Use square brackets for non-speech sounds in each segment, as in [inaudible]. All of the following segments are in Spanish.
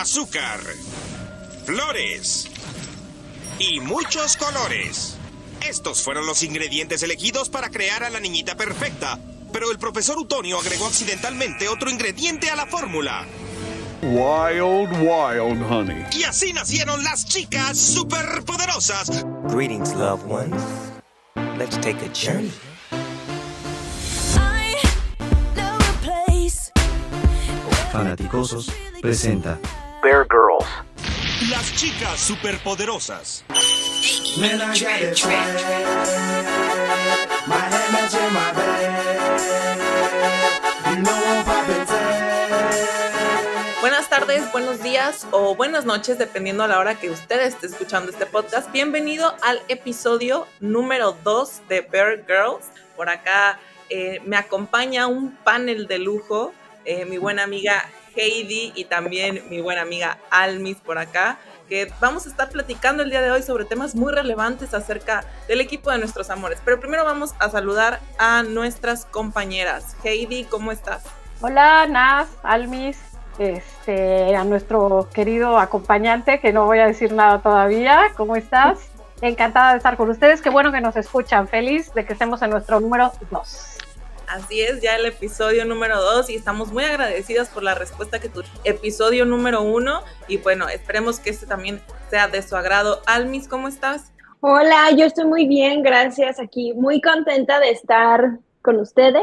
azúcar, flores y muchos colores. Estos fueron los ingredientes elegidos para crear a la niñita perfecta, pero el profesor Utonio agregó accidentalmente otro ingrediente a la fórmula. Wild, wild honey. Y así nacieron las chicas superpoderosas. Greetings, loved ones. Let's take a journey. I know a place Fanaticosos presenta Bear Girls. Las chicas superpoderosas. Buenas tardes, buenos días o buenas noches, dependiendo a la hora que usted esté escuchando este podcast. Bienvenido al episodio número 2 de Bear Girls. Por acá eh, me acompaña un panel de lujo, eh, mi buena amiga Heidi y también mi buena amiga Almis por acá, que vamos a estar platicando el día de hoy sobre temas muy relevantes acerca del equipo de nuestros amores. Pero primero vamos a saludar a nuestras compañeras. Heidi, ¿cómo estás? Hola, Naz, Almis, este, a nuestro querido acompañante, que no voy a decir nada todavía. ¿Cómo estás? [laughs] Encantada de estar con ustedes. Qué bueno que nos escuchan. Feliz de que estemos en nuestro número 2. Así es, ya el episodio número 2 y estamos muy agradecidas por la respuesta que tu episodio número 1 y bueno, esperemos que este también sea de su agrado. Almis, ¿cómo estás? Hola, yo estoy muy bien, gracias. Aquí muy contenta de estar con ustedes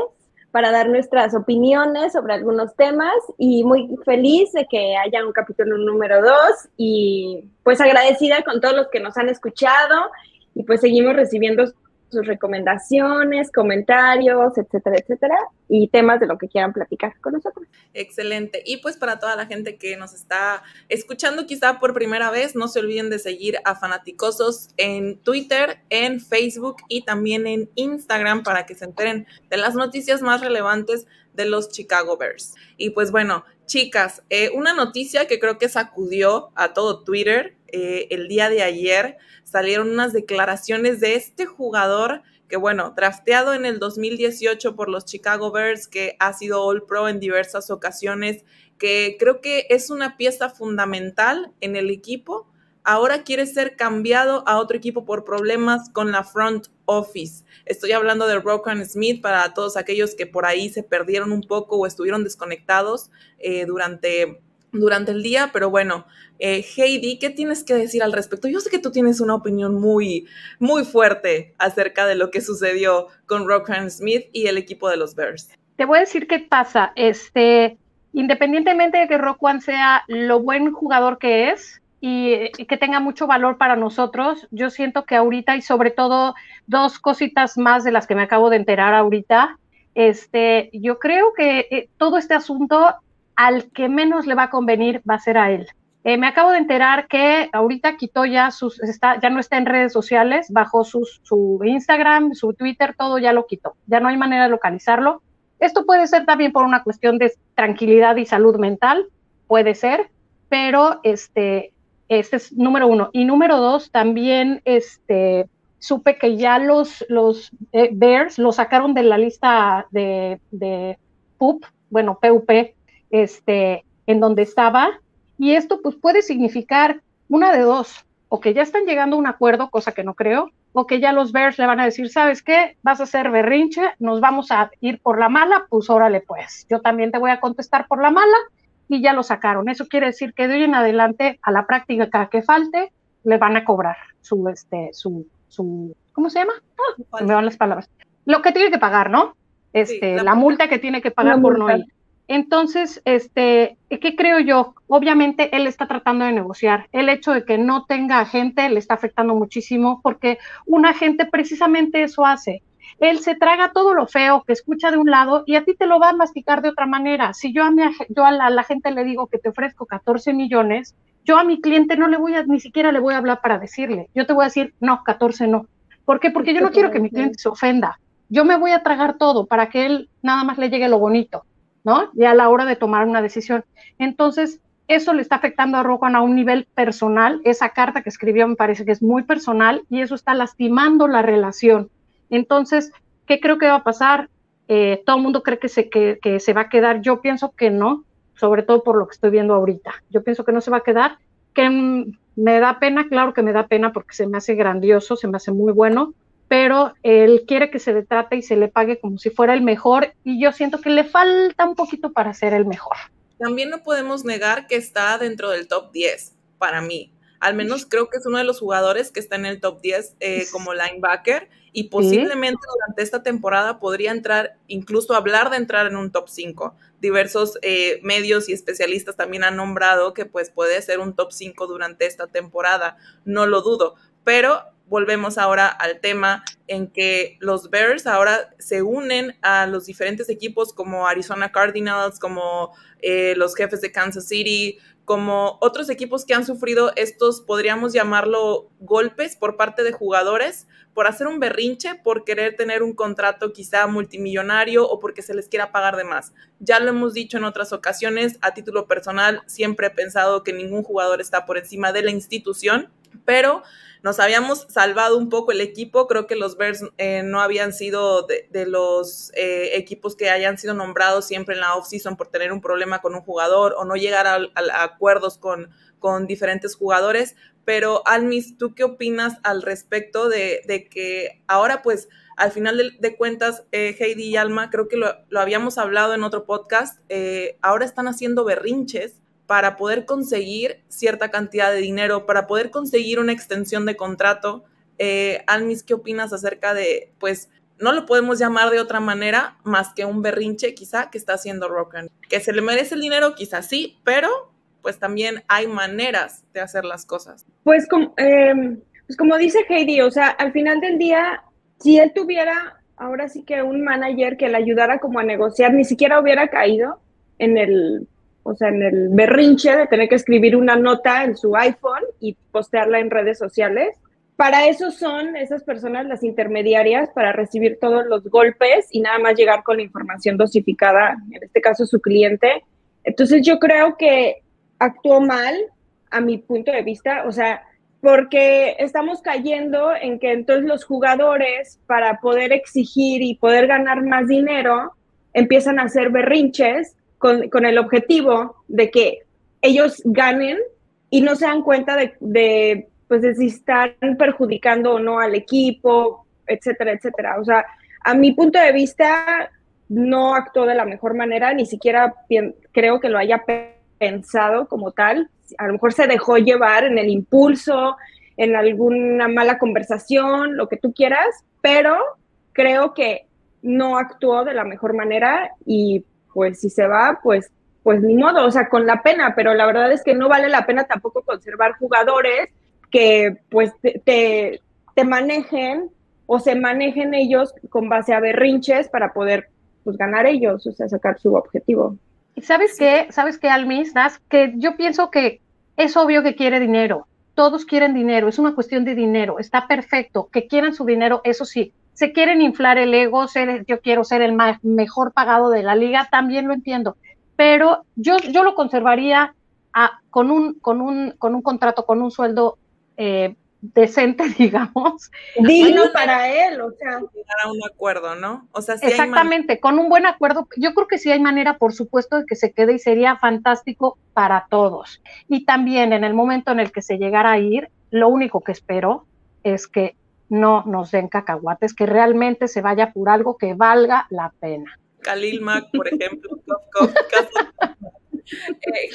para dar nuestras opiniones sobre algunos temas y muy feliz de que haya un capítulo número 2 y pues agradecida con todos los que nos han escuchado y pues seguimos recibiendo sus recomendaciones, comentarios, etcétera, etcétera, y temas de lo que quieran platicar con nosotros. Excelente. Y pues para toda la gente que nos está escuchando quizá por primera vez, no se olviden de seguir a Fanaticosos en Twitter, en Facebook y también en Instagram para que se enteren de las noticias más relevantes de los Chicago Bears. Y pues bueno, chicas, eh, una noticia que creo que sacudió a todo Twitter eh, el día de ayer, salieron unas declaraciones de este jugador que bueno, drafteado en el 2018 por los Chicago Bears, que ha sido All Pro en diversas ocasiones, que creo que es una pieza fundamental en el equipo, ahora quiere ser cambiado a otro equipo por problemas con la front office. Estoy hablando de Rokan Smith para todos aquellos que por ahí se perdieron un poco o estuvieron desconectados eh, durante durante el día, pero bueno, eh, Heidi, ¿qué tienes que decir al respecto? Yo sé que tú tienes una opinión muy, muy fuerte acerca de lo que sucedió con Rockhan Smith y el equipo de los Bears. Te voy a decir qué pasa. Este, independientemente de que Roquan sea lo buen jugador que es y, y que tenga mucho valor para nosotros, yo siento que ahorita y sobre todo dos cositas más de las que me acabo de enterar ahorita, este, yo creo que eh, todo este asunto al que menos le va a convenir va a ser a él. Eh, me acabo de enterar que ahorita quitó ya sus, está, ya no está en redes sociales, bajó sus, su Instagram, su Twitter, todo ya lo quitó. Ya no hay manera de localizarlo. Esto puede ser también por una cuestión de tranquilidad y salud mental, puede ser, pero este, este es número uno. Y número dos, también este, supe que ya los, los eh, Bears lo sacaron de la lista de, de PUP, bueno, PUP, este, en donde estaba. Y esto pues puede significar una de dos, o que ya están llegando a un acuerdo, cosa que no creo, o que ya los Bears le van a decir, ¿sabes qué? Vas a hacer berrinche, nos vamos a ir por la mala, pues órale pues, yo también te voy a contestar por la mala y ya lo sacaron. Eso quiere decir que de hoy en adelante a la práctica que falte le van a cobrar su, este, su, su, ¿cómo se llama? Ah, me van las palabras. Lo que tiene que pagar, ¿no? Este, la la, multa que tiene que pagar por no ir. Entonces, este, ¿qué creo yo? Obviamente él está tratando de negociar. El hecho de que no tenga agente le está afectando muchísimo porque un agente precisamente eso hace. Él se traga todo lo feo que escucha de un lado y a ti te lo va a masticar de otra manera. Si yo a, mi, yo a la, gente le digo que te ofrezco 14 millones, yo a mi cliente no le voy a, ni siquiera le voy a hablar para decirle. Yo te voy a decir, no, 14 no. ¿Por qué? Porque yo no quiero que mi cliente se ofenda. Yo me voy a tragar todo para que él nada más le llegue lo bonito. ¿no? Ya a la hora de tomar una decisión. Entonces, eso le está afectando a Rowan a un nivel personal. Esa carta que escribió me parece que es muy personal y eso está lastimando la relación. Entonces, ¿qué creo que va a pasar? Eh, todo el mundo cree que se, que, que se va a quedar. Yo pienso que no. sobre todo por lo que estoy viendo ahorita. Yo pienso que no se va a quedar, que mm, me da pena, claro que me da pena porque se me hace grandioso, se me hace muy bueno, pero él quiere que se le trate y se le pague como si fuera el mejor y yo siento que le falta un poquito para ser el mejor. También no podemos negar que está dentro del top 10 para mí. Al menos creo que es uno de los jugadores que está en el top 10 eh, como linebacker y posiblemente durante esta temporada podría entrar, incluso hablar de entrar en un top 5. Diversos eh, medios y especialistas también han nombrado que pues puede ser un top 5 durante esta temporada, no lo dudo, pero volvemos ahora al tema en que los Bears ahora se unen a los diferentes equipos como Arizona Cardinals, como eh, los jefes de Kansas City, como otros equipos que han sufrido estos, podríamos llamarlo, golpes por parte de jugadores por hacer un berrinche, por querer tener un contrato quizá multimillonario o porque se les quiera pagar de más. Ya lo hemos dicho en otras ocasiones, a título personal, siempre he pensado que ningún jugador está por encima de la institución, pero nos habíamos salvado un poco el equipo. Creo que los Bears eh, no habían sido de, los eh, equipos que hayan sido nombrados siempre en la offseason por tener un problema con un jugador o no llegar a, acuerdos con, con diferentes jugadores. Pero Almis, ¿tú qué opinas al respecto de, que ahora pues al final de, cuentas, eh, Heidi y Alma, creo que lo, lo, habíamos hablado en otro podcast, ahora están haciendo berrinches para poder conseguir cierta cantidad de dinero, para poder conseguir una extensión de contrato. Eh, Almis, ¿qué opinas acerca de, pues, no lo podemos llamar de otra manera más que un berrinche quizá que está haciendo Rockland? Que se le merece el dinero, quizá sí, pero pues también hay maneras de hacer las cosas. Pues como, em, pues como dice Heidi, o sea, al final del día, si él tuviera ahora sí que un manager que le ayudara como a negociar, ni siquiera hubiera caído en el o sea, en el berrinche de tener que escribir una nota en su iPhone y postearla en redes sociales. Para eso son esas personas las intermediarias para recibir todos los golpes y nada más llegar con la información dosificada, en este caso su cliente. Entonces yo creo que actuó mal a mi punto de vista, o sea, porque estamos cayendo en que entonces los jugadores para poder exigir y poder ganar más dinero empiezan a hacer berrinches con, el objetivo de que ellos ganen y no se dan cuenta de, pues, de si están perjudicando o no al equipo, etcétera, etcétera. O sea, a mi punto de vista, no actuó de la mejor manera, ni siquiera creo que lo haya pensado como tal. A lo mejor se dejó llevar en el impulso, en alguna mala conversación, lo que tú quieras, pero creo que no actuó de la mejor manera y pues si se va, pues, pues ni modo, o sea, con la pena, pero la verdad es que no vale la pena tampoco conservar jugadores que pues te, te, manejen o se manejen ellos con base a berrinches para poder pues ganar ellos, o sea, sacar su objetivo. ¿Sabes qué? ¿Sabes qué, Almis? Que yo pienso que es obvio que quiere dinero. Todos quieren dinero, es una cuestión de dinero, está perfecto. Que quieran su dinero, eso sí, se quieren inflar el ego, ser, yo quiero ser el mejor pagado de la liga, también lo entiendo, pero yo, yo lo conservaría con, un, con, un, con un contrato, con un sueldo eh, decente, [laughs] digamos. Digno para él, o sea. Llegar a un acuerdo, ¿no? O sea, Exactamente, con un buen acuerdo. Yo creo que sí hay manera, por supuesto, de que se quede y sería fantástico para todos. Y también en el momento en el que se llegara a ir, lo único que espero es que no nos den cacahuates, que realmente se vaya por algo que valga la pena. Khalil Mack, por ejemplo, [laughs] eh,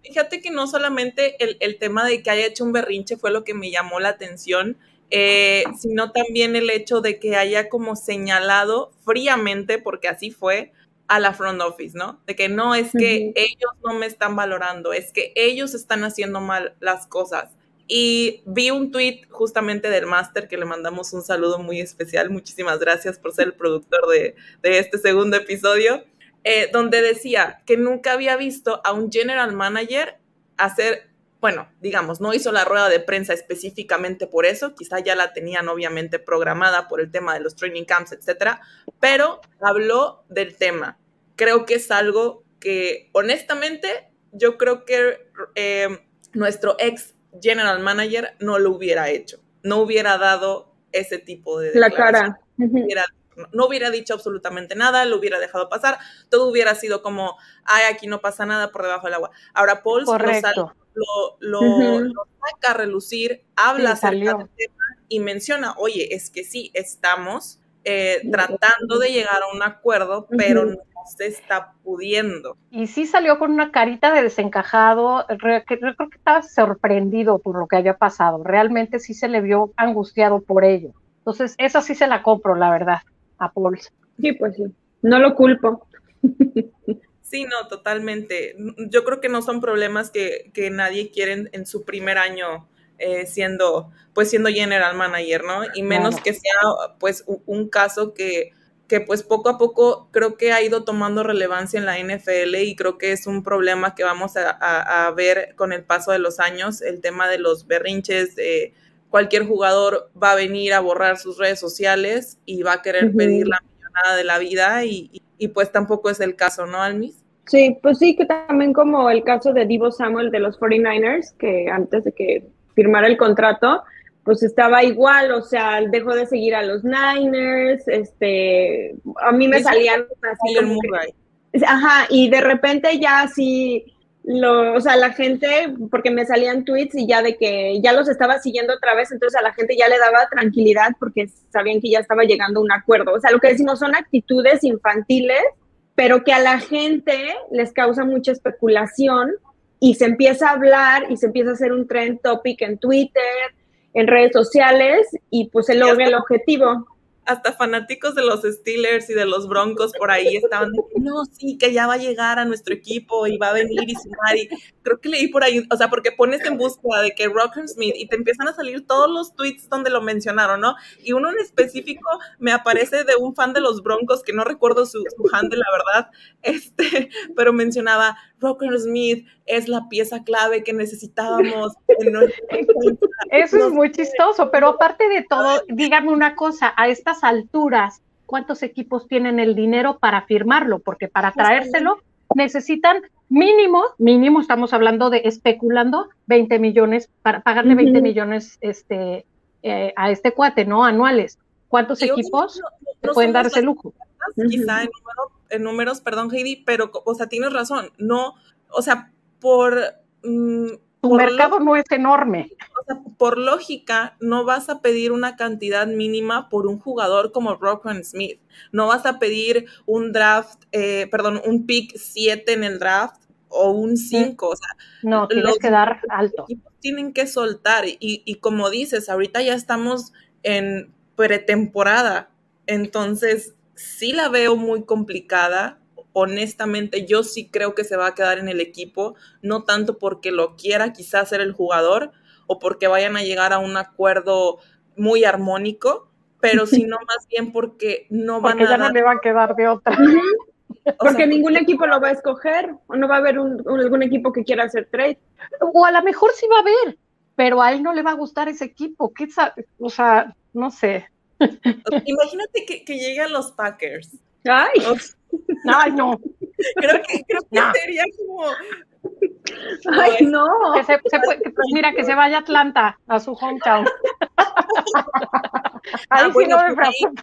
fíjate que no solamente el, tema de que haya hecho un berrinche fue lo que me llamó la atención, eh, sino también el hecho de que haya como señalado fríamente, porque así fue, a la front office, ¿no? De que no es que ellos no me están valorando, es que ellos están haciendo mal las cosas. Y vi un tweet justamente del máster que le mandamos un saludo muy especial. Muchísimas gracias por ser el productor de, este segundo episodio, eh, donde decía que nunca había visto a un general manager hacer, bueno, digamos, no hizo la rueda de prensa específicamente por eso, quizá ya la tenían obviamente programada por el tema de los training camps, etcétera, pero habló del tema. Creo que es algo que, honestamente, yo creo que eh, nuestro ex general manager no lo hubiera hecho, no hubiera dado ese tipo de... La cara. no, no hubiera dicho absolutamente nada, lo hubiera dejado pasar, todo hubiera sido como, ay, aquí no pasa nada por debajo del agua. Ahora Paul lo, lo, saca a relucir, habla Sí, acerca del tema y menciona, oye, es que sí, estamos eh, tratando de llegar a un acuerdo, pero no se está pudiendo. Y sí salió con una carita de desencajado, yo creo que estaba sorprendido por lo que había pasado, realmente sí se le vio angustiado por ello. Entonces, esa sí se la compro, la verdad, a Paul. Sí, pues sí. No lo culpo. Sí, no, totalmente. Yo creo que no son problemas que, que nadie quiere en, en su primer año eh, siendo, pues siendo general manager, ¿no? Y menos que sea, pues, un caso que, que, pues, poco a poco creo que ha ido tomando relevancia en la NFL y creo que es un problema que vamos a, a- a ver con el paso de los años, el tema de los berrinches, de cualquier jugador va a venir a borrar sus redes sociales y va a querer pedir la millonada de la vida y, y- y, pues tampoco es el caso, ¿no, Almis? Sí, pues sí, que también como el caso de Divo Samuel de los 49ers, que antes de que firmara el contrato, pues estaba igual, o sea, dejó de seguir a los Niners, este, a mí me salían así como que-. Ajá, y de repente ya así, lo, o sea, la gente, porque me salían tweets y ya de que ya los estaba siguiendo otra vez, entonces a la gente ya le daba tranquilidad porque sabían que ya estaba llegando a un acuerdo. O sea, lo que decimos son actitudes infantiles, pero que a la gente les causa mucha especulación y se empieza a hablar y se empieza a hacer un trend topic en Twitter, en redes sociales y pues se logra el objetivo. hasta fanáticos de los Steelers y de los Broncos por ahí estaban que no, sí, que ya va a llegar a nuestro equipo y va a venir y sumar. Y creo que leí por ahí, o sea, porque pones en búsqueda de que Rocker Smith y te empiezan a salir todos los tweets donde lo mencionaron, ¿no? Y uno en específico me aparece de un fan de los Broncos que no recuerdo su, su handle, la verdad, este, pero mencionaba Rocker Smith es la pieza clave que necesitábamos en nuestra defensa". Eso es muy chistoso, pero aparte de todo, dígame una cosa, a estas alturas, ¿cuántos equipos tienen el dinero para firmarlo? Porque para traérselo necesitan mínimo, mínimo, estamos hablando de especulando, 20 millones, para pagarle 20 Ujú. millones este, eh, a este cuate, ¿no? Anuales. ¿Cuántos equipos no- no- pueden somos dar las ese lujo? quizá en, número- en números, perdón, Heidi, pero, o sea, tienes razón, no, o sea, por, mm, Tu por mercado no es enorme. o sea, por lógica, no vas a pedir una cantidad mínima por un jugador como Rockman Smith. No vas a pedir un draft, eh, perdón, un pick 7 en el draft o un 5. O sea, No, tienes que dar alto. tienen que soltar. Y, y como dices, ahorita ya estamos en pretemporada. Entonces, sí la veo muy complicada. Honestamente, yo sí creo que se va a quedar en el equipo, no tanto porque lo quiera quizás ser el jugador o porque vayan a llegar a un acuerdo muy armónico, pero [laughs] sino más bien porque no van Porque a ya no le va a quedar de otra. [laughs] o Porque sea, ningún equipo lo va a escoger, o no va a haber un, un- algún equipo que quiera hacer trade. O a lo mejor sí va a haber, pero a él no le va a gustar ese equipo. ¿Qué o sea, no sé. imagínate que, que llegue a los Packers. [laughs] Ay, O- Ay, no. creo que, creo que No. sería como ay, no. Que se, se puede- que- pues mira, que se vaya a Atlanta, a su hometown. [laughs] Ahí Ah, sí bueno, no me preocupa.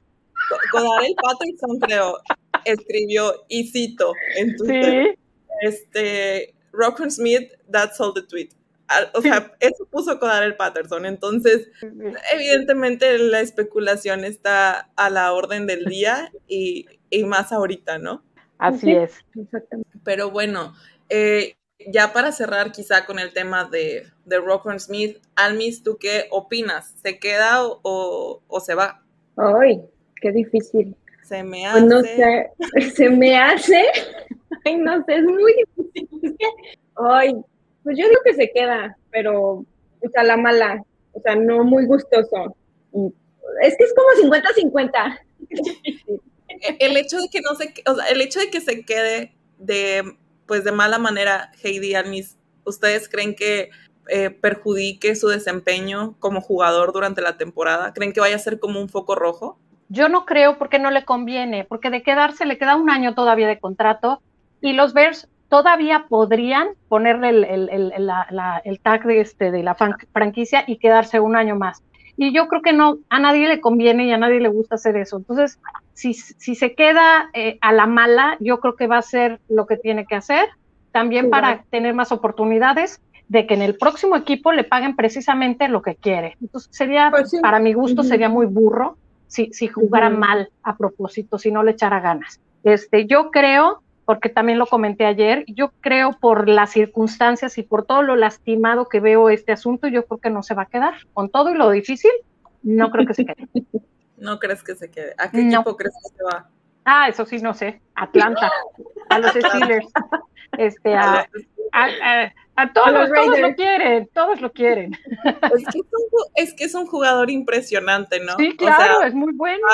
Codarel Patterson, creo, escribió, y cito en Twitter, Sí, este, Rockman Smith, that's all the tweet. Al- O sea, [laughs] eso puso Codarel Patterson. Entonces, evidentemente la especulación está a la orden del día y, y más ahorita, ¿no? así Sí. es. Exactamente. Pero bueno, eh, ya para cerrar quizá con el tema de, de Rockman Smith, Almis, ¿tú qué opinas? ¿Se queda o, o- o se va? Ay, qué difícil. Se me Pues hace... no sé, [laughs] se me hace. [laughs] Ay, no sé, es muy difícil. Ay, pues yo digo que se queda, pero, o sea, la mala, o sea, no muy gustoso. Es que es como 50-50. [laughs] El hecho de que no se, o sea, el hecho de que se quede de, pues de mala manera, Heidi Almis, ¿ustedes creen que eh, perjudique su desempeño como jugador durante la temporada? ¿Creen que vaya a ser como un foco rojo? Yo no creo porque no le conviene, porque de quedarse le queda un año todavía de contrato y los Bears todavía podrían ponerle el, el- el- la- la- el tag de, este, de la franquicia y quedarse un año más. Y yo creo que no, a nadie le conviene y a nadie le gusta hacer eso. Entonces, si, si se queda eh, a la mala, yo creo que va a ser lo que tiene que hacer, también para tener más oportunidades de que en el próximo equipo le paguen precisamente lo que quiere. Entonces, sería, Pues sí. para mi gusto, sería muy burro si, si jugara mal a propósito, si no le echara ganas. Este, yo creo, porque también lo comenté ayer, yo creo por las circunstancias y por todo lo lastimado que veo este asunto, yo creo que no se va a quedar. Con todo y lo difícil, no creo que se quede. [laughs] ¿No crees que se quede? ¿A qué No. equipo crees que se va? Ah, eso sí, no sé. Atlanta, [laughs] a los Steelers, este, a, a, a- a todos, A los todos lo quieren, todos lo quieren. Es que es un, ju- es que es un jugador impresionante, ¿no? Sí, O sea, claro, es muy bueno.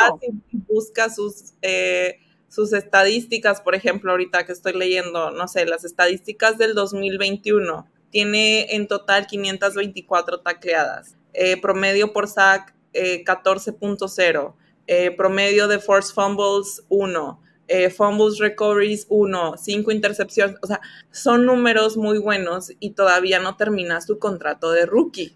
busca sus, eh, sus estadísticas, por ejemplo, ahorita que estoy leyendo, no sé, las estadísticas del 2021. Tiene en total 524 tacleadas, eh, promedio por sack eh, 14.0, eh, promedio de force fumbles 1, eh, fumbles recoveries 1, 5 intercepciones, o sea, son números muy buenos y todavía no termina su contrato de rookie.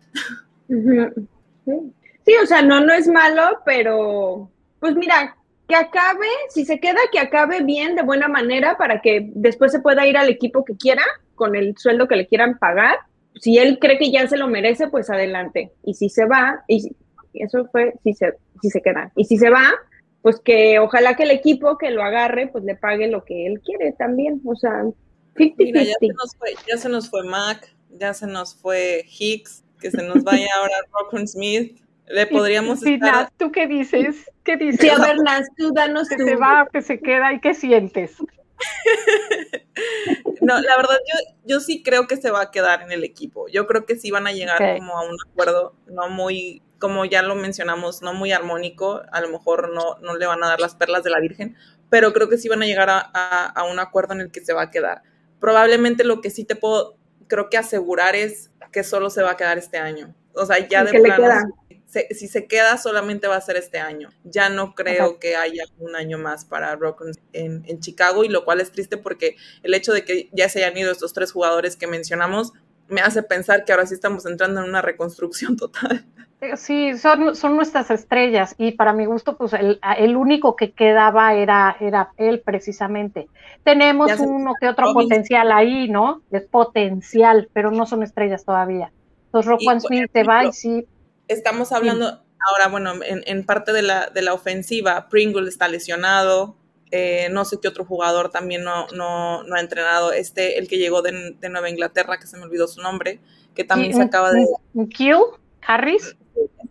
Sí, o sea, no, no es malo, pero pues mira, que acabe, si se queda, que acabe bien, de buena manera, para que después se pueda ir al equipo que quiera, con el sueldo que le quieran pagar. Si él cree que ya se lo merece, pues adelante. Y si se va, y eso fue si se, si se queda. Y si se va, pues que ojalá que el equipo que lo agarre, pues le pague lo que él quiere también. O sea, 50-50. Mira, ya se, nos fue, ya se nos fue Mac, ya se nos fue Hicks, que se nos vaya ahora Rockman Smith. Le podríamos Sí, estar... Nat, ¿tú qué dices? ¿Qué dices? Sí, a ver, tú danos que tu... se va, que se queda y qué sientes. [laughs] No, la verdad, yo, yo sí creo que se va a quedar en el equipo. Yo creo que sí van a llegar como a un acuerdo, no muy, como ya lo mencionamos, no muy armónico. A lo mejor no, no le van a dar las perlas de la Virgen, pero creo que sí van a llegar a, a- a un acuerdo en el que se va a quedar. Probablemente lo que sí te puedo, creo que asegurar es que solo se va a quedar este año. O sea, ya ¿Y de le plano, queda? se- si se queda, solamente va a ser este año. Ya no creo Ajá. que haya un año más para Rockman en, en Chicago, y lo cual es triste porque el hecho de que ya se hayan ido estos tres jugadores que mencionamos me hace pensar que ahora sí estamos entrando en una reconstrucción total. Eh, Sí, son, son nuestras estrellas y para mi gusto, pues el, a- el único que quedaba era, era él precisamente. Tenemos uno que otro potencial ahí, ¿no? Es potencial, pero no son estrellas todavía. Smith se va y sí, Estamos hablando ahora, bueno, en, en parte de la, de la ofensiva, Pringle está lesionado, eh, no sé qué otro jugador también no, no, no ha entrenado, este, el que llegó de, de Nueva Inglaterra, que se me olvidó su nombre, que también se acaba de... Kill, Harris.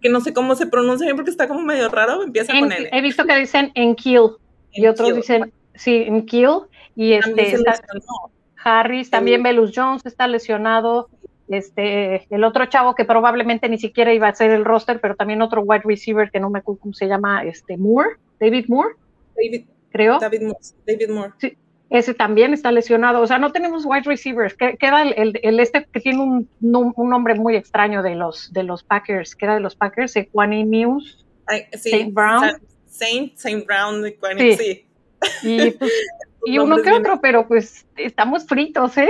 que no sé cómo se pronuncia bien porque está como medio raro, empieza En- con N. he visto que dicen en Kill y otros dicen, sí, en Kill. Y También este está-. Harris, también Velus Jones está lesionado. Este, el otro chavo que probablemente ni siquiera iba a ser el roster, pero también otro wide receiver que no me acuerdo cómo se llama, este Moore, David Moore, David, creo. David Moore. David Moore. Ese también está lesionado. O sea, no tenemos wide receivers. Que- Queda el, el- el este que tiene un, nombre muy extraño de los, de los Packers, que era de los Packers, Equani News. Ay, sí, Saint Brown. Sa- Saint, Saint Brown, Sí. sí. Y, pues, [laughs] y uno que bien- otro, pero pues estamos fritos, ¿eh?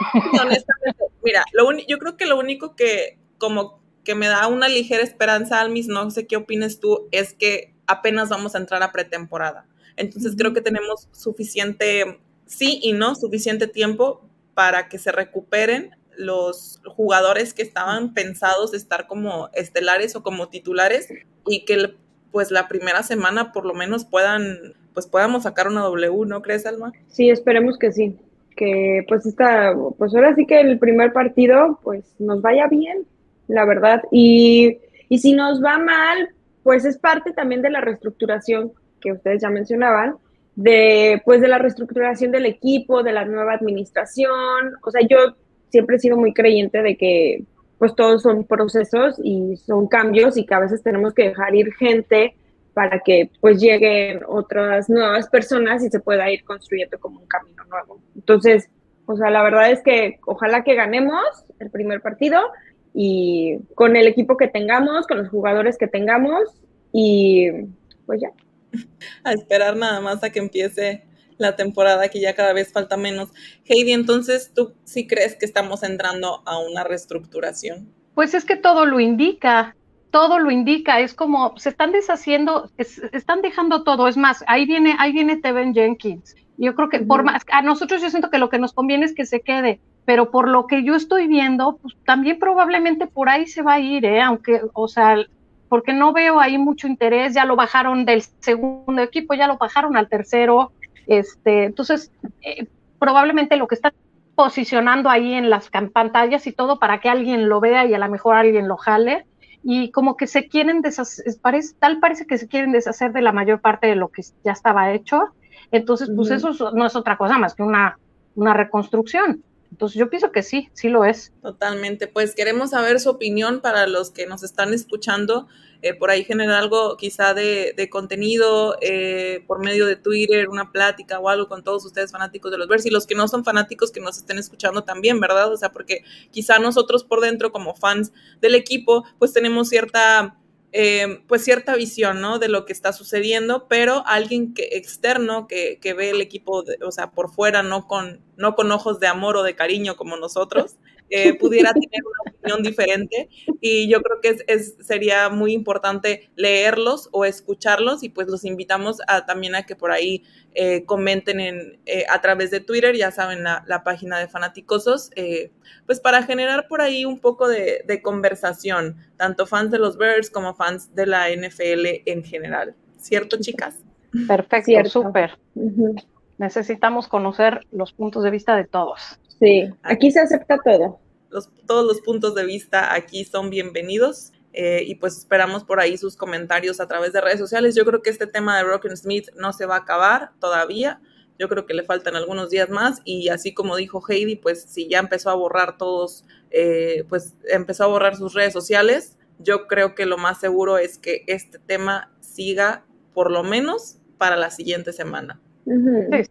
[laughs] honestamente, mira, lo yo creo que lo único que como que me da una ligera esperanza, Almis, no sé qué opines tú, es que apenas vamos a entrar a pretemporada. Entonces creo que tenemos suficiente, sí y no, suficiente tiempo para que se recuperen los jugadores que estaban pensados de estar como estelares o como titulares y que pues la primera semana por lo menos puedan, pues podamos sacar una W, ¿no crees, Alma? Sí, esperemos que sí. Que pues esta, pues ahora sí que el primer partido, pues nos vaya bien, la verdad. Y, y si nos va mal, pues es parte también de la reestructuración que ustedes ya mencionaban, de pues de la reestructuración del equipo, de la nueva administración. O sea, yo siempre he sido muy creyente de que pues todos son procesos y son cambios y que a veces tenemos que dejar ir gente para que pues lleguen otras nuevas personas y se pueda ir construyendo como un camino nuevo. Entonces, o sea, la verdad es que ojalá que ganemos el primer partido y con el equipo que tengamos, con los jugadores que tengamos y pues ya. a esperar nada más a que empiece la temporada, que ya cada vez falta menos. Heidi, entonces, ¿tú sí crees que estamos entrando a una reestructuración? Pues es que todo lo indica, todo lo indica, es como se están deshaciendo, es- están dejando todo, es más, ahí viene, ahí viene Teven Jenkins. Yo creo que por más, a nosotros yo siento que lo que nos conviene es que se quede, pero por lo que yo estoy viendo, pues también probablemente por ahí se va a ir, ¿eh? aunque, o sea, porque no veo ahí mucho interés, ya lo bajaron del segundo equipo, ya lo bajaron al tercero, este, entonces, eh, probablemente lo que está posicionando ahí en las pantallas y todo para que alguien lo vea y a lo mejor alguien lo jale, y como que se quieren deshacer, parece, tal parece que se quieren deshacer de la mayor parte de lo que ya estaba hecho, entonces, pues eso es- no es otra cosa más que una, una reconstrucción. Entonces, yo pienso que sí, sí lo es. Totalmente, pues queremos saber su opinión para los que nos están escuchando, eh, por ahí generar algo quizá de, de contenido eh, por medio de Twitter, una plática o algo con todos ustedes fanáticos de los Bears y los que no son fanáticos que nos estén escuchando también, ¿verdad? O sea, porque quizá nosotros por dentro como fans del equipo, pues tenemos cierta... eh, pues cierta visión, ¿no? De lo que está sucediendo, pero alguien que externo que, que ve el equipo, de- o sea, por fuera, no con, no con ojos de amor o de cariño como nosotros, eh, pudiera tener una opinión diferente y yo creo que es, es- sería muy importante leerlos o escucharlos y pues los invitamos a, también a que por ahí eh, comenten en, eh, a través de Twitter, ya saben, la, la página de Fanaticosos, eh, pues para generar por ahí un poco de, de conversación, tanto fans de los Bears como fans de la NFL en general. ¿Cierto, chicas? Perfecto, súper. Necesitamos conocer los puntos de vista de todos. Sí, aquí se acepta todo. Los, todos los puntos de vista aquí son bienvenidos. eh, y pues esperamos por ahí sus comentarios a través de redes sociales. Yo creo que este tema de Rocken Smith no se va a acabar todavía. Yo creo que le faltan algunos días más y así como dijo Heidi, pues si ya empezó a borrar todos, eh, pues empezó a borrar sus redes sociales, yo creo que lo más seguro es que este tema siga por lo menos para la siguiente semana, Sí,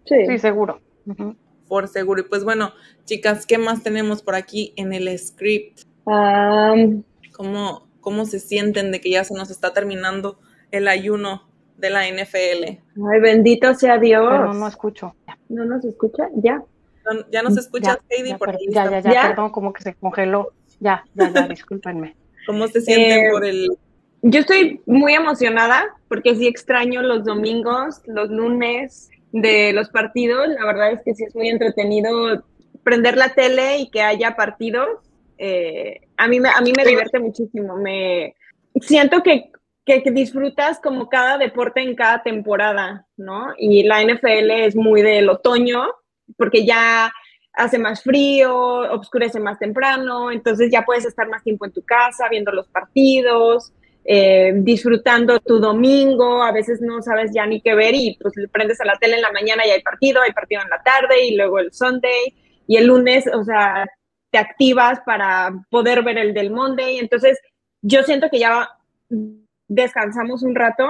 sí. sí, seguro. Ujú. Por seguro. Y pues bueno, chicas, ¿qué más tenemos por aquí en el script? Am, ¿Cómo, ¿Cómo se sienten de que ya se nos está terminando el ayuno de la NFL? ay, bendito sea Dios. Pero no escucho. Ya, ¿No nos escucha? Ya. ¿No- ¿Ya nos escuchas, Heidi? ya, Por ahí ya, ya, ya, ¿Ya? perdón, como que se congeló. Ya, ya, ya, [laughs] discúlpenme. ¿Cómo se sienten Eh, por el... Yo estoy muy emocionada porque sí extraño los domingos, los lunes de los partidos. La verdad es que sí es muy entretenido prender la tele y que haya partidos. Eh, a, mí me, a mí me divierte muchísimo. Me siento que, que, que disfrutas como cada deporte en cada temporada, ¿no? Y la NFL es muy del otoño porque ya hace más frío, oscurece más temprano, entonces ya puedes estar más tiempo en tu casa viendo los partidos eh, disfrutando tu domingo, a veces no sabes ya ni qué ver y pues prendes a la tele en la mañana y hay partido, hay partido en la tarde y luego el Sunday y el lunes, o sea, te activas para poder ver el del Monday, entonces yo siento que ya descansamos un rato,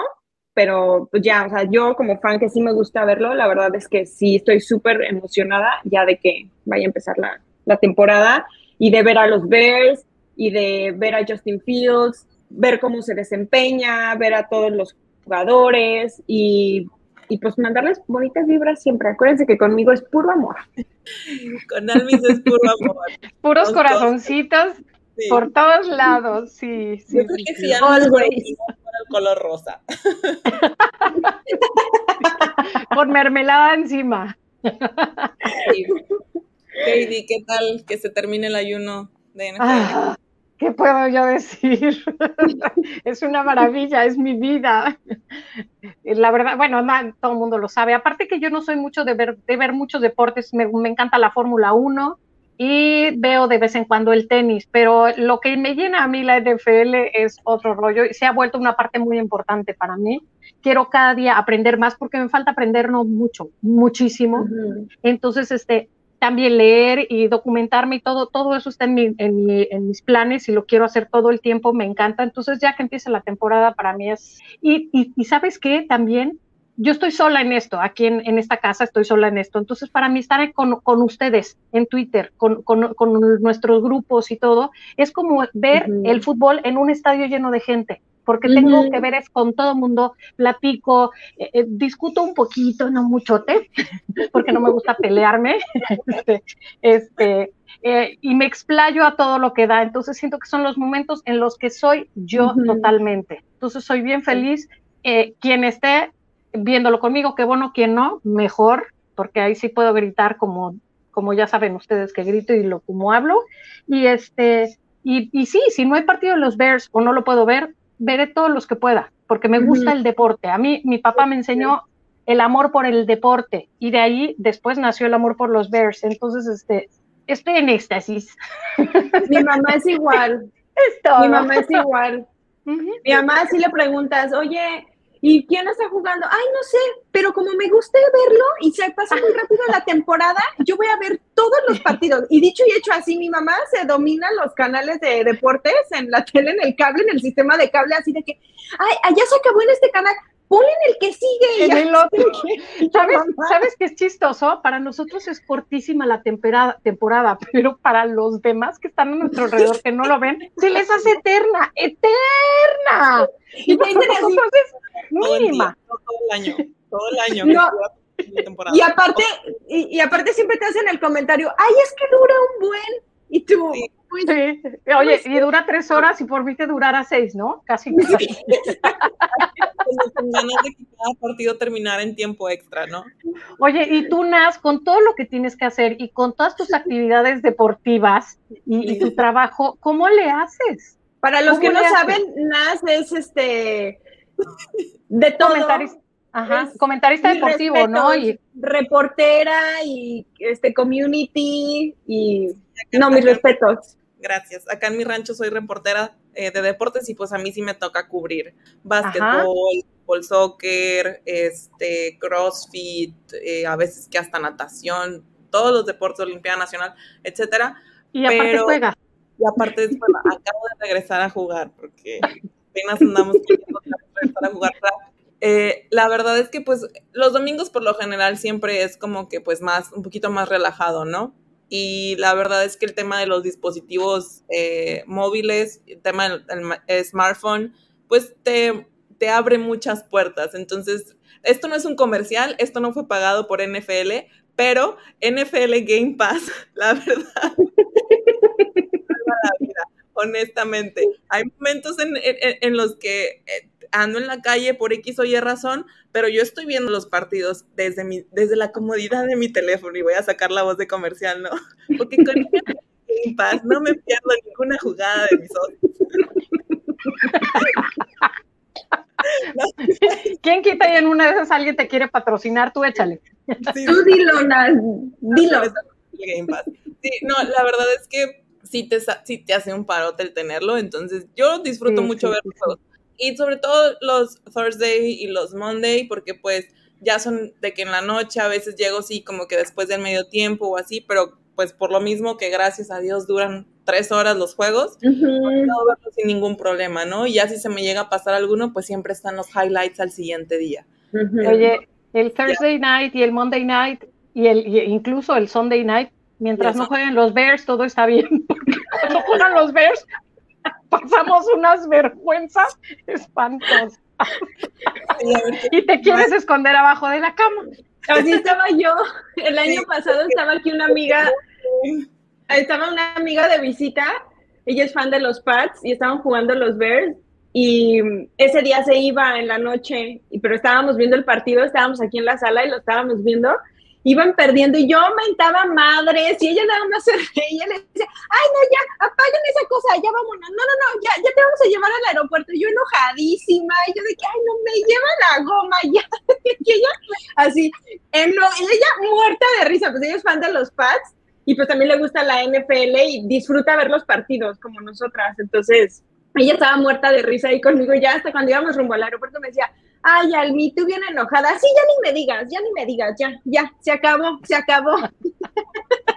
pero pues ya, o sea, yo como fan que sí me gusta verlo, la verdad es que sí estoy súper emocionada ya de que vaya a empezar la, la temporada y de ver a los Bears y de ver a Justin Fields, ver cómo se desempeña, ver a todos los jugadores y, y pues mandarles bonitas vibras siempre. Acuérdense que conmigo es puro amor. [laughs] Con Almis es puro amor. Puros corazoncitos Sí. por todos lados, sí, sí. Yo creo sí, que si Almis el color rosa. [laughs] Con mermelada encima. Sí. Heidi, ¿qué tal que se termine el ayuno de NFL? Ah, ¿Qué puedo yo decir? [laughs] es una maravilla, es mi vida. La verdad, bueno, todo el mundo lo sabe. Aparte que yo no soy mucho de ver, de ver muchos deportes, me, me encanta la Fórmula 1 y veo de vez en cuando el tenis, pero lo que me llena a mí la NFL es otro rollo y se ha vuelto una parte muy importante para mí. Quiero cada día aprender más porque me falta aprender no mucho, muchísimo. Ujú. Entonces, este, también leer y documentarme y todo, todo eso está en, mi, en, mi- en mis planes y lo quiero hacer todo el tiempo, me encanta. Entonces, ya que empieza la temporada, para mí es... Y, y, y sabes qué, también, yo estoy sola en esto, aquí en, en esta casa estoy sola en esto. Entonces, para mí estar con, con ustedes en Twitter, con, con, con nuestros grupos y todo, es como ver el fútbol en un estadio lleno de gente. Porque tengo que ver es con todo mundo, platico, eh, eh, discuto un poquito, no muchote, [laughs] porque no me gusta pelearme. [laughs] este, este, eh, y me explayo a todo lo que da. Entonces siento que son los momentos en los que soy yo Ujú. totalmente. Entonces soy bien feliz. Eh, quien esté viéndolo conmigo, qué bueno, quien no, mejor, porque ahí sí puedo gritar como, como ya saben ustedes que grito y lo como hablo. Y este, y, y sí, si no hay partido de los Bears o no lo puedo ver, veré todos los que pueda, porque me gusta el deporte. A mí, mi papá me enseñó el amor por el deporte y de ahí después nació el amor por los Bears. Entonces, este, estoy en éxtasis. [laughs] Mi mamá es igual. Es todo. Mi mamá es igual. Mi mamá si le preguntas, oye, ¿y quién está jugando? Ay, no sé, pero como me gusta verlo y se pasa muy rápido la temporada, yo voy a ver todos los partidos. Y dicho y hecho así, mi mamá se domina los canales de deportes en la tele, en el cable, en el sistema de cable, así de que, ay, allá se acabó en este canal, ponle en el que sigue. Y En ya. el otro. [laughs] ¿Sabes. ¿Sabes qué es chistoso? Para nosotros es cortísima la temporada, temporada, [laughs] pero para los demás que están a nuestro alrededor, que no lo ven, se les hace eterna, eterna. Y te dicen para nosotros es Todo el día, mínima. todo, el año, todo el año. No. Y aparte, y, y aparte siempre te hacen el comentario, ay, es que dura un buen. Y tú, Sí. Sí. Oye, y dura tres horas y por mí que durara seis, ¿no? Casi. casi. [laughs] Como con ganas de que cada partido terminara en tiempo extra, ¿no? Oye, y tú, Nas, con todo lo que tienes que hacer y con todas tus actividades deportivas y, y tu trabajo, ¿cómo le haces? Para los ¿Cómo que no haces? saben, Nas es este de todo. Comentarista, ajá, Es- comentarista deportivo, ¿no? Y reportera y este community y no mis respetos. Gracias. Acá en mi rancho soy reportera eh, de deportes y pues a mí sí me toca cubrir básquetbol, fútbol, soccer, este, crossfit, eh, a veces que hasta natación, todos los deportes, Olimpiada Nacional, etcétera. y aparte Pero- juegas. Y aparte, bueno, [laughs] acabo de regresar a jugar porque apenas andamos queriendo regresar a jugar. Eh, la verdad es que pues los domingos por lo general siempre es como que pues más, un poquito más relajado, ¿no? Y la verdad es que el tema de los dispositivos eh, móviles, el tema del del ma- smartphone, pues te, te abre muchas puertas. Entonces, esto no es un comercial, esto no fue pagado por NFL, pero NFL Game Pass, [laughs] la verdad, [laughs] honestamente. Hay momentos en, en- en los que eh, ando en la calle por X o Y razón, pero yo estoy viendo los partidos desde, mi, desde la comodidad de mi teléfono y voy a sacar la voz de comercial, ¿no? [laughs] Porque con NFL Game Pass no me pierdo ninguna jugada de mis ojos. [laughs] [laughs] ¿Quién quita y en una de esas alguien te quiere patrocinar? Tú échale. Sí, Tú dilo, dilo. el Game Pass. Sí, no, la verdad es que sí te, sa- sí te hace un parote el tenerlo, entonces yo disfruto Sí, mucho sí, Y sobre todo los Thursday y los Monday, porque pues ya son de que en la noche a veces llego sí como que después del medio tiempo o así, pero pues por lo mismo que gracias a Dios duran tres horas los juegos, puedo verlo sin ningún problema, ¿no? Y ya si se me llega a pasar alguno, pues siempre están los highlights al siguiente día. Oye, el Thursday night y el Monday night y el y incluso el Sunday night, mientras no jueguen los Bears, todo está bien. [laughs] Cuando juegan los Bears, pasamos unas vergüenzas espantosas. Y te quieres esconder abajo de la cama. Así estaba yo. El año pasado estaba aquí una amiga, estaba una amiga de visita. Ella es fan de los Pats y estaban jugando los Bears. Y ese día se iba en la noche, pero estábamos viendo el partido, estábamos aquí en la sala y lo estábamos viendo. Iban perdiendo y yo mentaba madres y ella nada más se reía y le decía, ay no, ya, apaguen esa cosa, ya vámonos, no, no, no, ya, ya te vamos a llevar al aeropuerto. Y yo enojadísima, y yo de que, ay no, me lleva la goma, ya, [laughs] y ella así, eno- y ella muerta de risa, pues ella es fan de los Pats y pues también le gusta la NFL y disfruta ver los partidos como nosotras, entonces ella estaba muerta de risa ahí conmigo ya hasta cuando íbamos rumbo al aeropuerto me decía, ay Almi, tú bien enojada, sí, ya ni me digas, ya ni me digas, ya, ya, se acabó, se acabó. [laughs]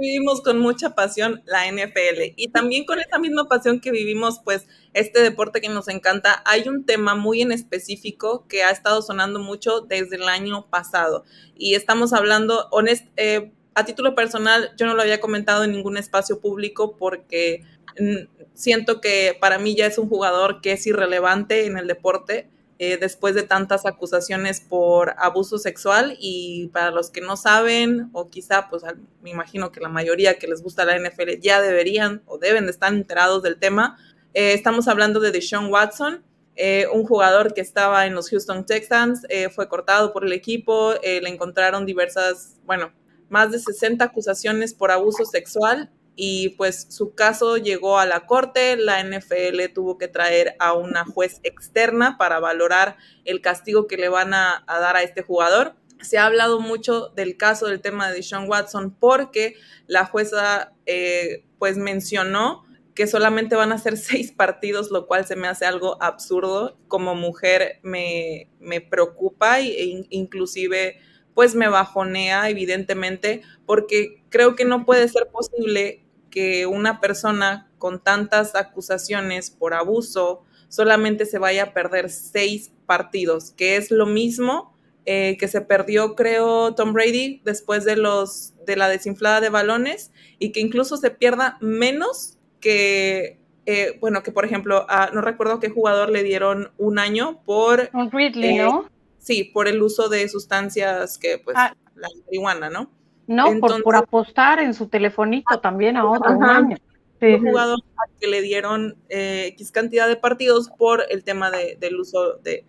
vivimos con mucha pasión la NFL y también con esa misma pasión que vivimos pues este deporte que nos encanta, hay un tema muy en específico que ha estado sonando mucho desde el año pasado y estamos hablando, honest, eh, a título personal, yo no lo había comentado en ningún espacio público porque mm, siento que para mí ya es un jugador que es irrelevante en el deporte eh, después de tantas acusaciones por abuso sexual y para los que no saben o quizá pues me imagino que la mayoría que les gusta la NFL ya deberían o deben de estar enterados del tema. Eh, estamos hablando de Deshaun Watson, eh, un jugador que estaba en los Houston Texans, fue cortado por el equipo, le encontraron diversas, bueno, más de 60 acusaciones por abuso sexual y pues su caso llegó a la corte, la NFL tuvo que traer a una juez externa para valorar el castigo que le van a, dar a este jugador. Se ha hablado mucho del caso del tema de Sean Watson porque la jueza eh, pues mencionó que solamente van a ser [laughs] seis partidos, lo cual se me hace algo absurdo. Como mujer me, me preocupa e inclusive pues me bajonea evidentemente porque creo que no puede ser posible que una persona con tantas acusaciones por abuso solamente se vaya a perder seis partidos, que es lo mismo eh, que se perdió, creo, Tom Brady después de los de la desinflada de balones y que incluso se pierda menos que eh, bueno, que por ejemplo, no recuerdo qué jugador le dieron un año por un Ridley, eh, ¿no? Sí, por el uso de sustancias que pues ah. la marihuana, ¿no? No, por, apostar en su telefonito también a otro año. Un jugador que le dieron eh, X cantidad de partidos por el tema del uso de,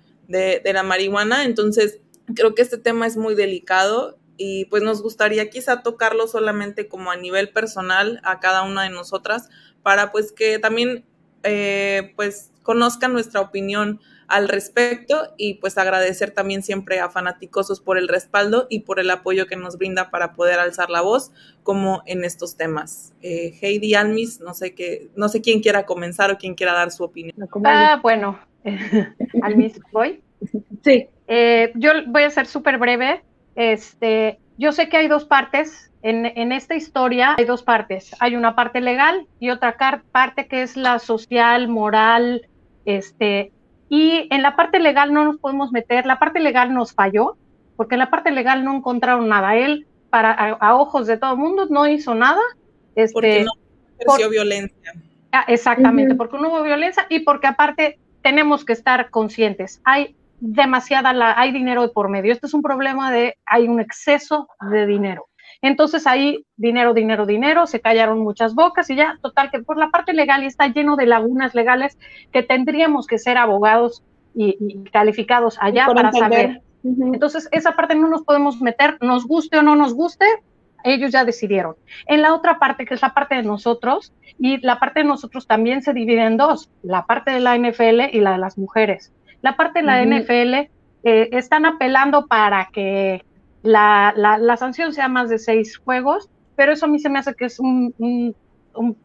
la marihuana. Entonces, creo que este tema es muy delicado y pues nos gustaría quizá tocarlo solamente como a nivel personal a cada una de nosotras para pues que también eh, pues conozcan nuestra opinión al respecto y pues agradecer también siempre a Fanaticosos por el respaldo y por el apoyo que nos brinda para poder alzar la voz como en estos temas. Eh, Heidi Almis, no sé qué, no sé quién quiera comenzar o quién quiera dar su opinión. Ah, bueno, [laughs] Almis, voy. Sí. Eh, yo voy a ser súper breve. Este, yo sé que hay dos partes. En, en, esta historia hay dos partes. Hay una parte legal y otra parte que es la social, moral, este, y en la parte legal no nos podemos meter, la parte legal nos falló, porque en la parte legal no encontraron nada. Él, para a, ojos de todo el mundo, no hizo nada. Este, porque no ejerció violencia. Ah, exactamente, porque no hubo violencia y porque aparte tenemos que estar conscientes. Hay demasiada, la, hay dinero de por medio. Este es un problema de, hay un exceso de dinero. Entonces ahí dinero, dinero, dinero, se callaron muchas bocas y ya, total, que por la parte legal está lleno de lagunas legales que tendríamos que ser abogados y, calificados allá para saber. Entonces esa parte no nos podemos meter, nos guste o no nos guste, ellos ya decidieron. En la otra parte, que es la parte de nosotros, y la parte de nosotros también se divide en dos, la parte de la NFL y la de las mujeres. La parte de la NFL eh, están apelando para que la, la, sanción sea más de seis juegos, pero eso a mí se me hace que es un, un,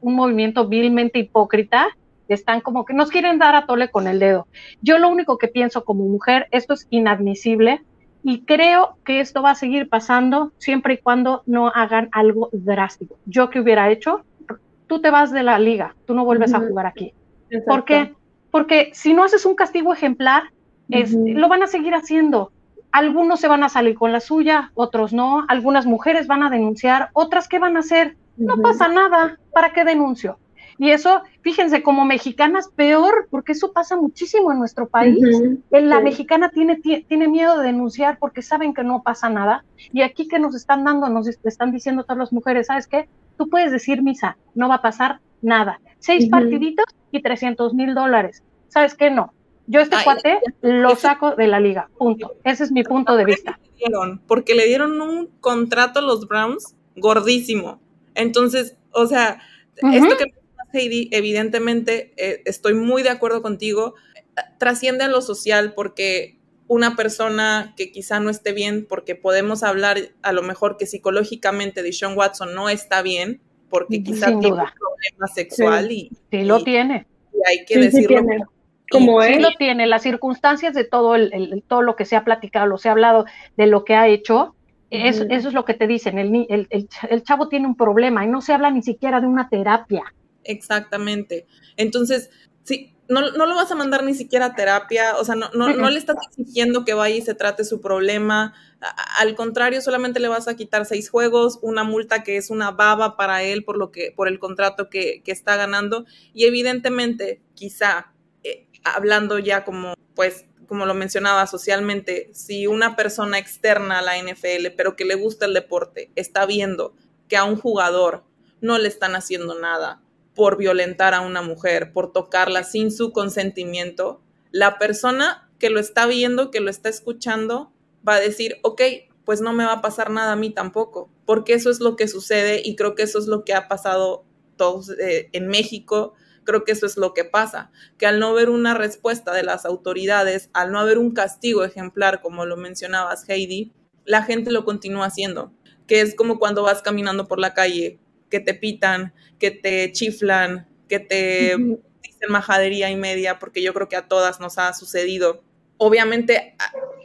movimiento vilmente hipócrita. Están como que nos quieren dar a tole con el dedo. Yo lo único que pienso como mujer, esto es inadmisible y creo que esto va a seguir pasando siempre y cuando no hagan algo drástico. Yo que hubiera hecho, tú te vas de la liga, tú no vuelves a jugar aquí. ¿Por qué? Porque si no haces un castigo ejemplar, lo van a seguir haciendo algunos se van a salir con la suya, otros no, algunas mujeres van a denunciar, otras qué van a hacer, no pasa nada, ¿para qué denuncio? Y eso, fíjense, como mexicanas peor, porque eso pasa muchísimo en nuestro país. La mexicana tiene, tiene miedo de denunciar porque saben que no pasa nada. Y aquí que nos están dando, nos están diciendo todas las mujeres, ¿sabes qué? Tú puedes decir misa, no va a pasar nada. Seis partiditos y 300 mil dólares. ¿Sabes qué? No. Yo este cuate lo saco de la liga, punto. Ese es mi punto de vista. Porque le dieron un contrato a los Browns gordísimo. Entonces, o sea, esto que Heidi, evidentemente eh, estoy muy de acuerdo contigo, trasciende a lo social porque una persona que quizá no esté bien, porque podemos hablar a lo mejor que psicológicamente de Sean Watson no está bien, porque quizá tiene un problema sexual y, sí lo tiene. Y hay que decirlo como él. lo tiene, las circunstancias de todo, el, todo lo que se ha platicado, lo se ha hablado de lo que ha hecho, eso, es lo que te dicen, el, el, chavo tiene un problema y no se habla ni siquiera de una terapia. Exactamente. Entonces, sí, no, no, lo vas a mandar ni siquiera a terapia, o sea, no, no, no, le estás exigiendo que vaya y se trate su problema, al contrario, solamente le vas a quitar seis juegos, una multa que es una baba para él por lo que, por el contrato que, que está ganando, y evidentemente, quizá hablando ya como pues como lo mencionaba socialmente, si una persona externa a la NFL, pero que le gusta el deporte, está viendo que a un jugador no le están haciendo nada por violentar a una mujer, por tocarla sin su consentimiento, la persona que lo está viendo, que lo está escuchando, va a decir, ok, pues no me va a pasar nada a mí tampoco, porque eso es lo que sucede y creo que eso es lo que ha pasado todos eh, en México, creo que eso es lo que pasa, que al no haber una respuesta de las autoridades, al no haber un castigo ejemplar, como lo mencionabas, Heidi, la gente lo continúa haciendo, que es como cuando vas caminando por la calle, que te pitan, que te chiflan, que te dicen majadería y media, porque yo creo que a todas nos ha sucedido. Obviamente,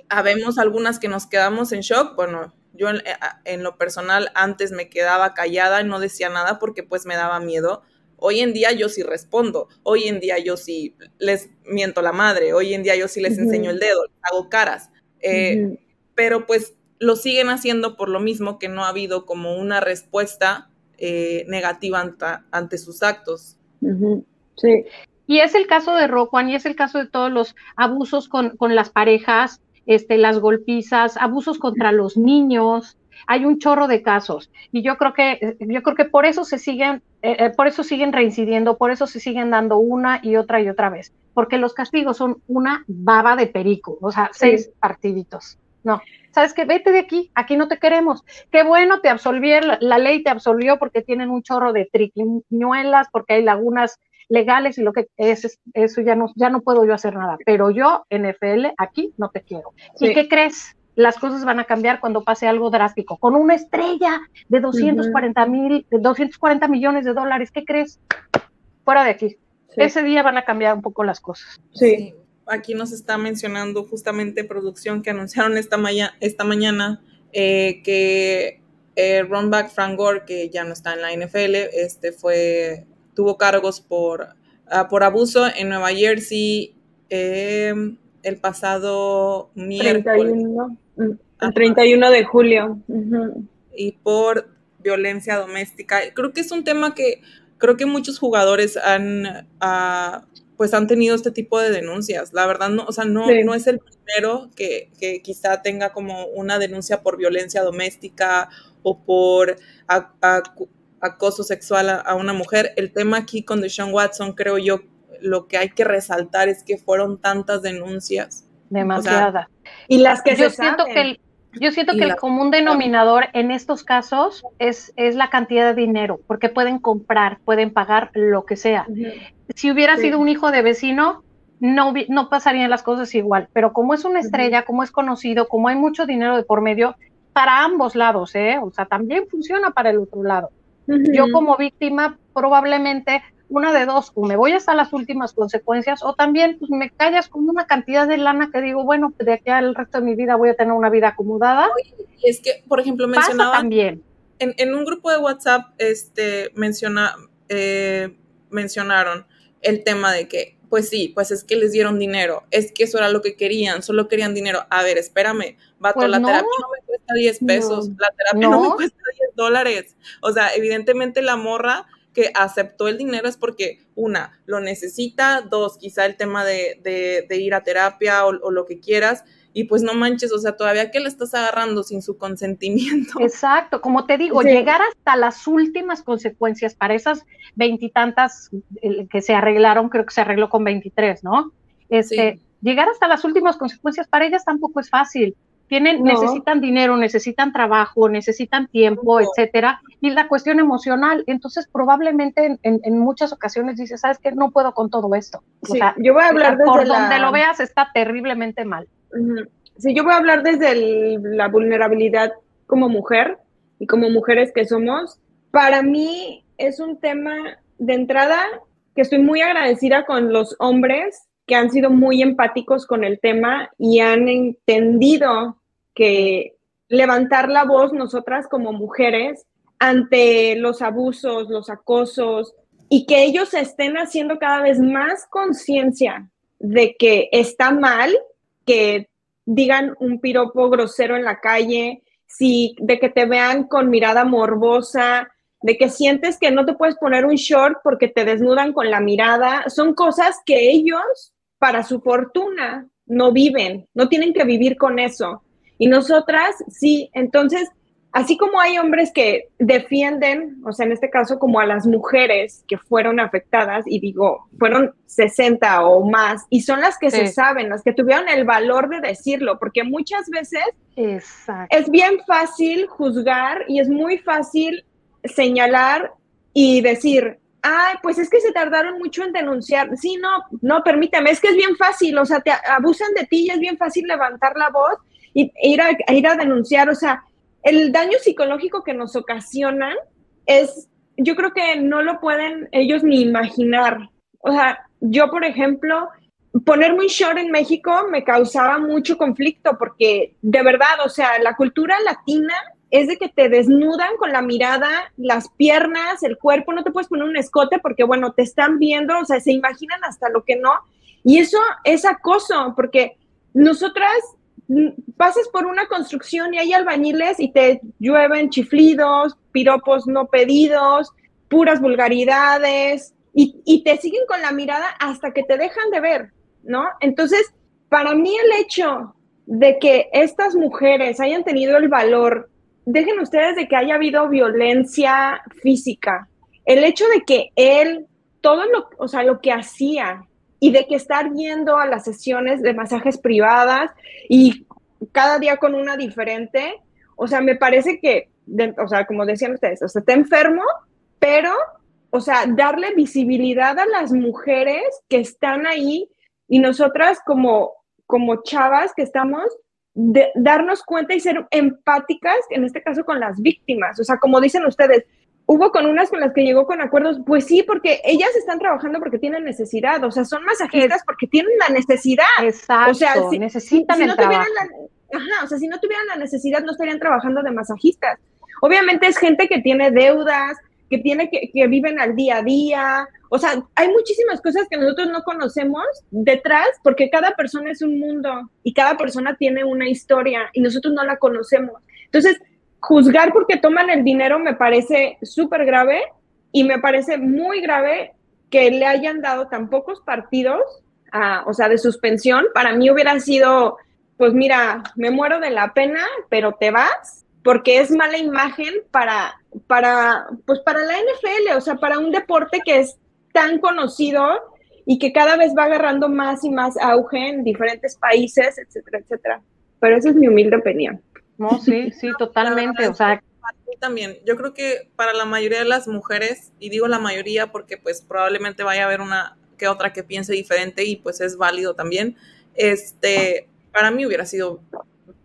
habemos algunas que nos quedamos en shock, bueno, yo en, en, lo personal antes me quedaba callada y no decía nada porque pues me daba miedo, Hoy en día yo sí respondo, hoy en día yo sí les miento la madre, hoy en día yo sí les enseño el dedo, hago caras, eh, pero pues lo siguen haciendo por lo mismo que no ha habido como una respuesta eh, negativa ante, sus actos. Sí. Y es el caso de Rojuan y es el caso de todos los abusos con, con las parejas, este, las golpizas, abusos contra los niños, hay un chorro de casos y yo creo que yo creo que por eso se siguen eh, eh, por eso siguen reincidiendo, por eso se siguen dando una y otra y otra vez, porque los castigos son una baba de perico, o sea, seis partiditos. No, sabes que vete de aquí, aquí no te queremos. Qué bueno, te absolvieron, la ley te absolvió porque tienen un chorro de triquiñuelas, porque hay lagunas legales y lo que es, eso ya no, ya no puedo yo hacer nada. Pero yo, NFL, aquí no te quiero. ¿Y qué crees? Las cosas van a cambiar cuando pase algo drástico. Con una estrella de 240 mil, de 240 millones de dólares, ¿qué crees? Fuera de aquí. Ese día van a cambiar un poco las cosas. Sí. Aquí nos está mencionando justamente producción que anunciaron esta, esta mañana eh, que eh, Ron Frank Gore, que ya no está en la NFL, este fue, tuvo cargos por, ah, por abuso en Nueva Jersey. Eh, el pasado miércoles. El 31 de julio. Y por violencia doméstica. Creo que es un tema que creo que muchos jugadores han, ah, pues han tenido este tipo de denuncias. La verdad, no, o sea, no, no es el primero que, que, quizá tenga como una denuncia por violencia doméstica o por acoso sexual a, a, una mujer. El tema aquí con Deshaun Watson, creo yo, lo que hay que resaltar es que fueron tantas denuncias. Demasiadas. Y las que yo siento que el, yo siento que el común denominador en estos casos es, es la cantidad de dinero, porque pueden comprar, pueden pagar lo que sea. Si hubiera sido un hijo de vecino, no, no pasarían las cosas igual, pero como es una estrella, como es conocido, como hay mucho dinero de por medio, para ambos lados, ¿eh? O sea, también funciona para el otro lado. Yo como víctima probablemente una de dos, o me voy hasta las últimas consecuencias, o también pues, me callas con una cantidad de lana que digo, bueno, de aquí al resto de mi vida voy a tener una vida acomodada. Y es que, por ejemplo, mencionaba también. En, en, un grupo de WhatsApp este, menciona, eh, mencionaron el tema de que, pues sí, pues es que les dieron dinero, es que eso era lo que querían, solo querían dinero. A ver, espérame, vato, pues la terapia no me cuesta 10 pesos, la terapia no. no me cuesta 10 dólares. O sea, evidentemente la morra que aceptó el dinero es porque, una, lo necesita, dos, quizá el tema de, ir a terapia o, lo que quieras, y pues no manches, o sea, todavía que le estás agarrando sin su consentimiento. [laughs] Exacto, como te digo, llegar hasta las últimas consecuencias para esas veintitantas que se arreglaron, creo que se arregló con 23, ¿no? Este, Llegar hasta las últimas consecuencias para ellas tampoco es fácil tienen, necesitan dinero, necesitan trabajo, necesitan tiempo, etcétera, y la cuestión emocional. Entonces, probablemente en, muchas ocasiones dices, ¿sabes qué? No puedo con todo esto. Sí, yo voy a hablar desde por donde lo veas está terriblemente mal. Sí, yo voy a hablar desde la vulnerabilidad como mujer y como mujeres que somos. Para mí es un tema de entrada que estoy muy agradecida con los hombres que han sido muy empáticos con el tema y han entendido que levantar la voz nosotras como mujeres ante los abusos, los acosos, y que ellos estén haciendo cada vez más conciencia de que está mal que digan un piropo grosero en la calle, si, de que te vean con mirada morbosa, de que sientes que no te puedes poner un short porque te desnudan con la mirada, son cosas que ellos, para su fortuna, no viven, no tienen que vivir con eso. Y nosotras sí, entonces, así como hay hombres que defienden, o sea, en este caso como a las mujeres que fueron afectadas, y digo, fueron 60 o más, y son las que se saben, las que tuvieron el valor de decirlo, porque muchas veces Exacto. es bien fácil juzgar y es muy fácil señalar y decir, ay, pues es que se tardaron mucho en denunciar. Sí, no, no, permítame, es que es bien fácil, o sea, te abusan de ti y es bien fácil levantar la voz y e ir a, a ir a denunciar. O sea, el daño psicológico que nos ocasionan es, yo creo que no lo pueden ellos ni imaginar. O sea, yo, por ejemplo, ponerme un short en México me causaba mucho conflicto porque de verdad, o sea, la cultura latina es de que te desnudan con la mirada, las piernas, el cuerpo, no te puedes poner un escote porque, bueno, te están viendo, o sea, se imaginan hasta lo que no. Y eso es acoso, porque nosotras pasas por una construcción y hay albañiles y te llueven chiflidos, piropos no pedidos, puras vulgaridades, y, y te siguen con la mirada hasta que te dejan de ver, ¿no? Entonces, para mí el hecho de que estas mujeres hayan tenido el valor, dejen ustedes de que haya habido violencia física, el hecho de que él, todo lo, o sea, lo que hacía y de que estar yendo a las sesiones de masajes privadas y cada día con una diferente, o sea, me parece que, o sea, como decían ustedes, o sea, está enfermo, pero, o sea, darle visibilidad a las mujeres que están ahí y nosotras como, como chavas que estamos, de, darnos cuenta y ser empáticas, en este caso con las víctimas. O sea, como dicen ustedes, hubo con unas con las que llegó con acuerdos, pues sí, porque ellas están trabajando porque tienen necesidad, o sea, son masajistas porque tienen la necesidad. Exacto. O sea, si- necesitan si el no trabajo. la, ajá, o sea, si no tuvieran la necesidad, no estarían trabajando de masajistas. Obviamente es gente que tiene deudas, que tiene que, que viven al día a día. O sea, hay muchísimas cosas que nosotros no conocemos detrás, porque cada persona es un mundo y cada persona tiene una historia y nosotros no la conocemos. Entonces, juzgar porque toman el dinero me parece súper grave y me parece muy grave que le hayan dado tan pocos partidos, ah, o sea, de suspensión. Para mí hubiera sido, pues mira, me muero de la pena, pero te vas, porque es mala imagen para, para, pues para la NFL, o sea, para un deporte que es tan conocido y que cada vez va agarrando más y más auge en diferentes países, etcétera, etcétera. Pero esa es mi humilde opinión. No, [laughs] sí, sí, totalmente. O sea, Para mí también, yo creo que para la mayoría de las mujeres, y digo la mayoría porque pues probablemente vaya a haber una que otra que piense diferente y pues es válido también, este, para mí hubiera sido,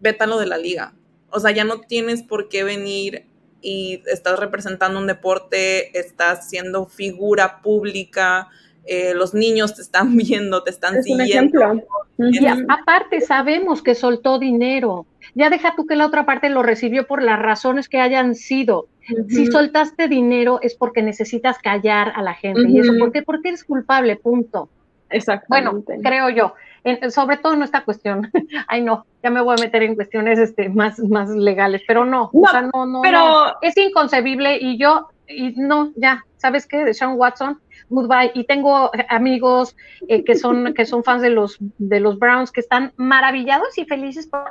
vétalo de la liga. O sea, ya no tienes por qué venir y estás representando un deporte, estás siendo figura pública, eh, los niños te están [laughs] viendo, te están Es un siguiendo. ejemplo. y aparte sabemos que soltó dinero. Ya deja tú que la otra parte lo recibió por las razones que hayan sido. Si soltaste dinero es porque necesitas callar a la gente. ¿Y eso por qué? Porque eres culpable, punto. Bueno, Exactamente. creo yo. En- sobre todo en esta cuestión. [laughs] Ay, no, ya me voy a meter en cuestiones este, más, más legales, pero no, o No, sea, no, no, pero- no. Es inconcebible y yo, y no, ya, ¿sabes qué? De Sean Watson, goodbye. Y tengo eh, amigos eh, que, son, que son fans de los, de los Browns que están maravillados y felices por-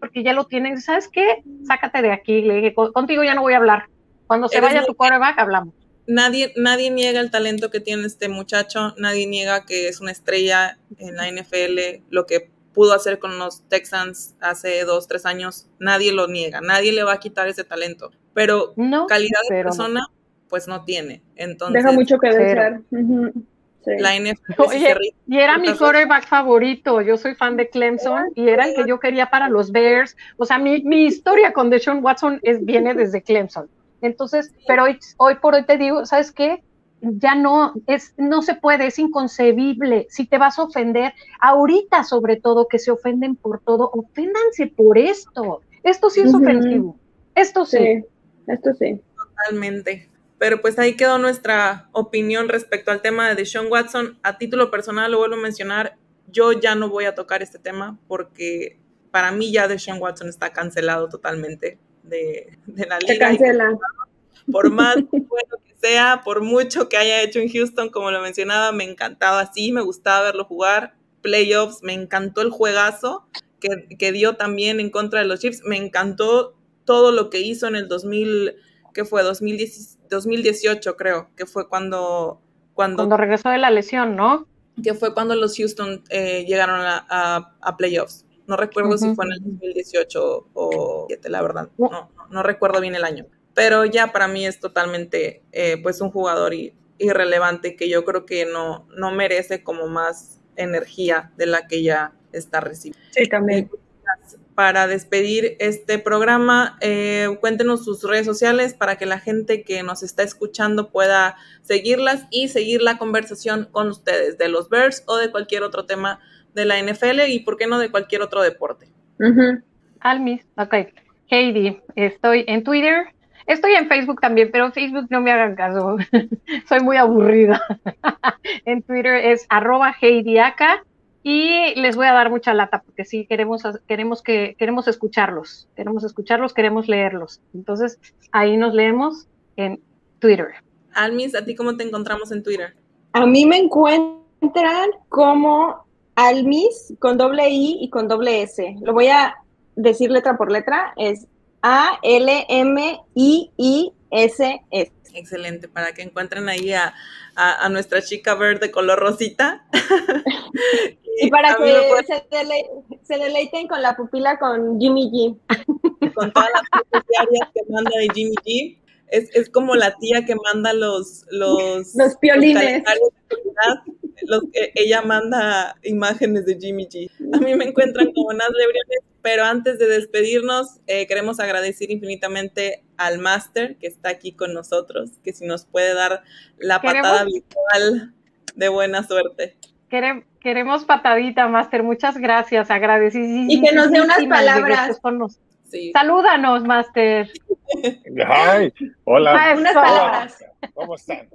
porque ya lo tienen. ¿Sabes qué? Sácate de aquí. Le dije, "Con- contigo ya no voy a hablar. Cuando se vaya tu quarterback, hablamos. nadie, nadie niega el talento que tiene este muchacho, nadie niega que es una estrella en la NFL, lo que pudo hacer con los Texans hace dos, tres años, nadie lo niega, nadie le va a quitar ese talento, pero No, calidad de pero no. persona, pues no tiene. Entonces, Deja mucho que desear. Sí. la NFL. Y era mi quarterback favorito. Yo soy fan de Clemson y era el que yo quería para los Bears. O sea, mi, mi historia con Deshaun Watson es, viene desde Clemson. Entonces, pero hoy, hoy por hoy te digo, ¿sabes qué? Ya no, es, no se puede, es inconcebible. Si te vas a ofender, ahorita sobre todo que se ofenden por todo, oféndanse por esto. Esto sí es ofensivo. Esto sí. Sí, esto sí. Totalmente. Pero pues ahí quedó nuestra opinión respecto al tema de Deshaun Watson. A título personal, lo vuelvo a mencionar, yo ya no voy a tocar este tema porque para mí ya Deshaun Watson está cancelado totalmente de, de la Se liga. Y cancela. por más bueno que sea, por mucho que haya hecho en Houston, como lo mencionaba, me encantaba así, me gustaba verlo jugar. playoffs, me encantó el juegazo que, que dio también en contra de los Chiefs, me encantó todo lo que hizo en el 2000, que fue 2010 2018 creo, que fue cuando... Cuando, Cuando regresó de la lesión, ¿no? que fue cuando los Houston eh, llegaron a, a- a playoffs. No recuerdo si fue en el 2018 o 7, la verdad. No, no, no recuerdo bien el año. Pero ya para mí es totalmente eh, pues un jugador i- irrelevante que yo creo que no, no merece como más energía de la que ya está recibiendo. Sí, también. Para despedir este programa, eh, cuéntenos sus redes sociales para que la gente que nos está escuchando pueda seguirlas y seguir la conversación con ustedes de los Bears o de cualquier otro tema de la NFL y por qué no de cualquier otro deporte. Ujú. Almis, ok. Heidi, estoy en Twitter. Estoy en Facebook también, pero Facebook no me hagan caso. [laughs] Soy muy aburrida. [laughs] en Twitter es arroba heidiaca y les voy a dar mucha lata porque sí queremos, queremos que queremos escucharlos, queremos escucharlos, queremos leerlos. Entonces ahí nos leemos en Twitter. Almis, ¿a ti cómo te encontramos en Twitter? A mí me encuentran como Almis con doble I y con doble S. Lo voy a decir letra por letra. Es A-L-M-I-I-S-S. Excelente, para que encuentren ahí a, a- a nuestra chica verde color rosita. [laughs] Y para que me pueden- se, dele- se deleiten con la pupila con Jimmy G. con todas las fotos diarias que manda de Jimmy G. Es, es como la tía que manda los los, Los piolines. Los ella manda imágenes de Jimmy G. A mí me encuentran como Naz Lebriones, pero antes de despedirnos, eh, queremos agradecer infinitamente al máster que está aquí con nosotros, que si nos puede dar la patada virtual de buena suerte. Quere- Queremos patadita, Master. Muchas gracias. Agradecidísimas. Y que nos dé unas palabras. Sí. Salúdanos, Master. Ay, hola. Unas palabras. ¿Cómo están?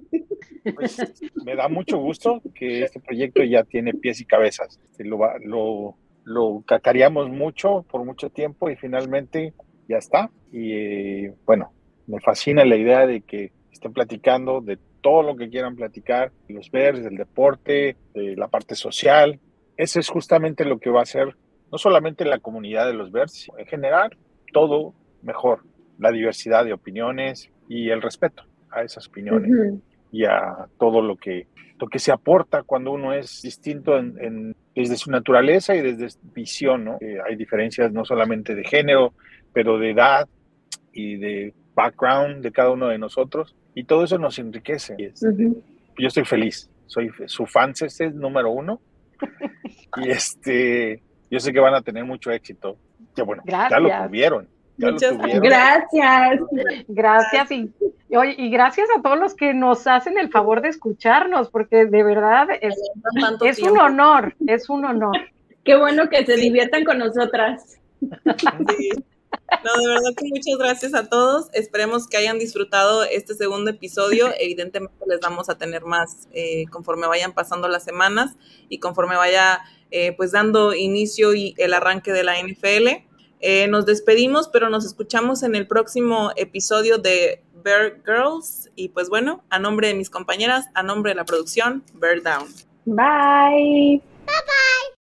Pues, me da mucho gusto que este proyecto ya tiene pies y cabezas. Este, Lo, va- lo, lo cacareamos mucho por mucho tiempo y finalmente ya está. Y eh, bueno, me fascina la idea de que estén platicando de todo lo que quieran platicar, los verdes, del deporte, de la parte social. Eso es justamente lo que va a hacer no solamente la comunidad de los sino en general todo mejor. La diversidad de opiniones y el respeto a esas opiniones Ujú. y a todo lo que, lo que se aporta cuando uno es distinto en, en- desde su naturaleza y desde su visión, ¿no? Eh, hay diferencias no solamente de género, pero de edad y de background de cada uno de nosotros y todo eso nos enriquece. Yo estoy feliz, soy su fan este número uno [laughs] y este, yo sé que van a tener mucho éxito. Ya bueno, ya lo tuvieron, ya Muchas lo tuvieron. Gracias. Gracias y, y oye, y gracias a todos los que nos hacen el favor de escucharnos, porque de verdad es, es un honor, es un honor. Qué bueno que se diviertan con nosotras. [laughs] Sí. No, de verdad que muchas gracias a todos. Esperemos que hayan disfrutado este segundo episodio. [laughs] Evidentemente les vamos a tener más eh, conforme vayan pasando las semanas y conforme vaya eh, pues dando inicio y el arranque de la NFL. Eh, nos despedimos, pero nos escuchamos en el próximo episodio de Bear Girls. Y pues bueno, a nombre de mis compañeras, a nombre de la producción, Bear Down. Bye. Bye bye.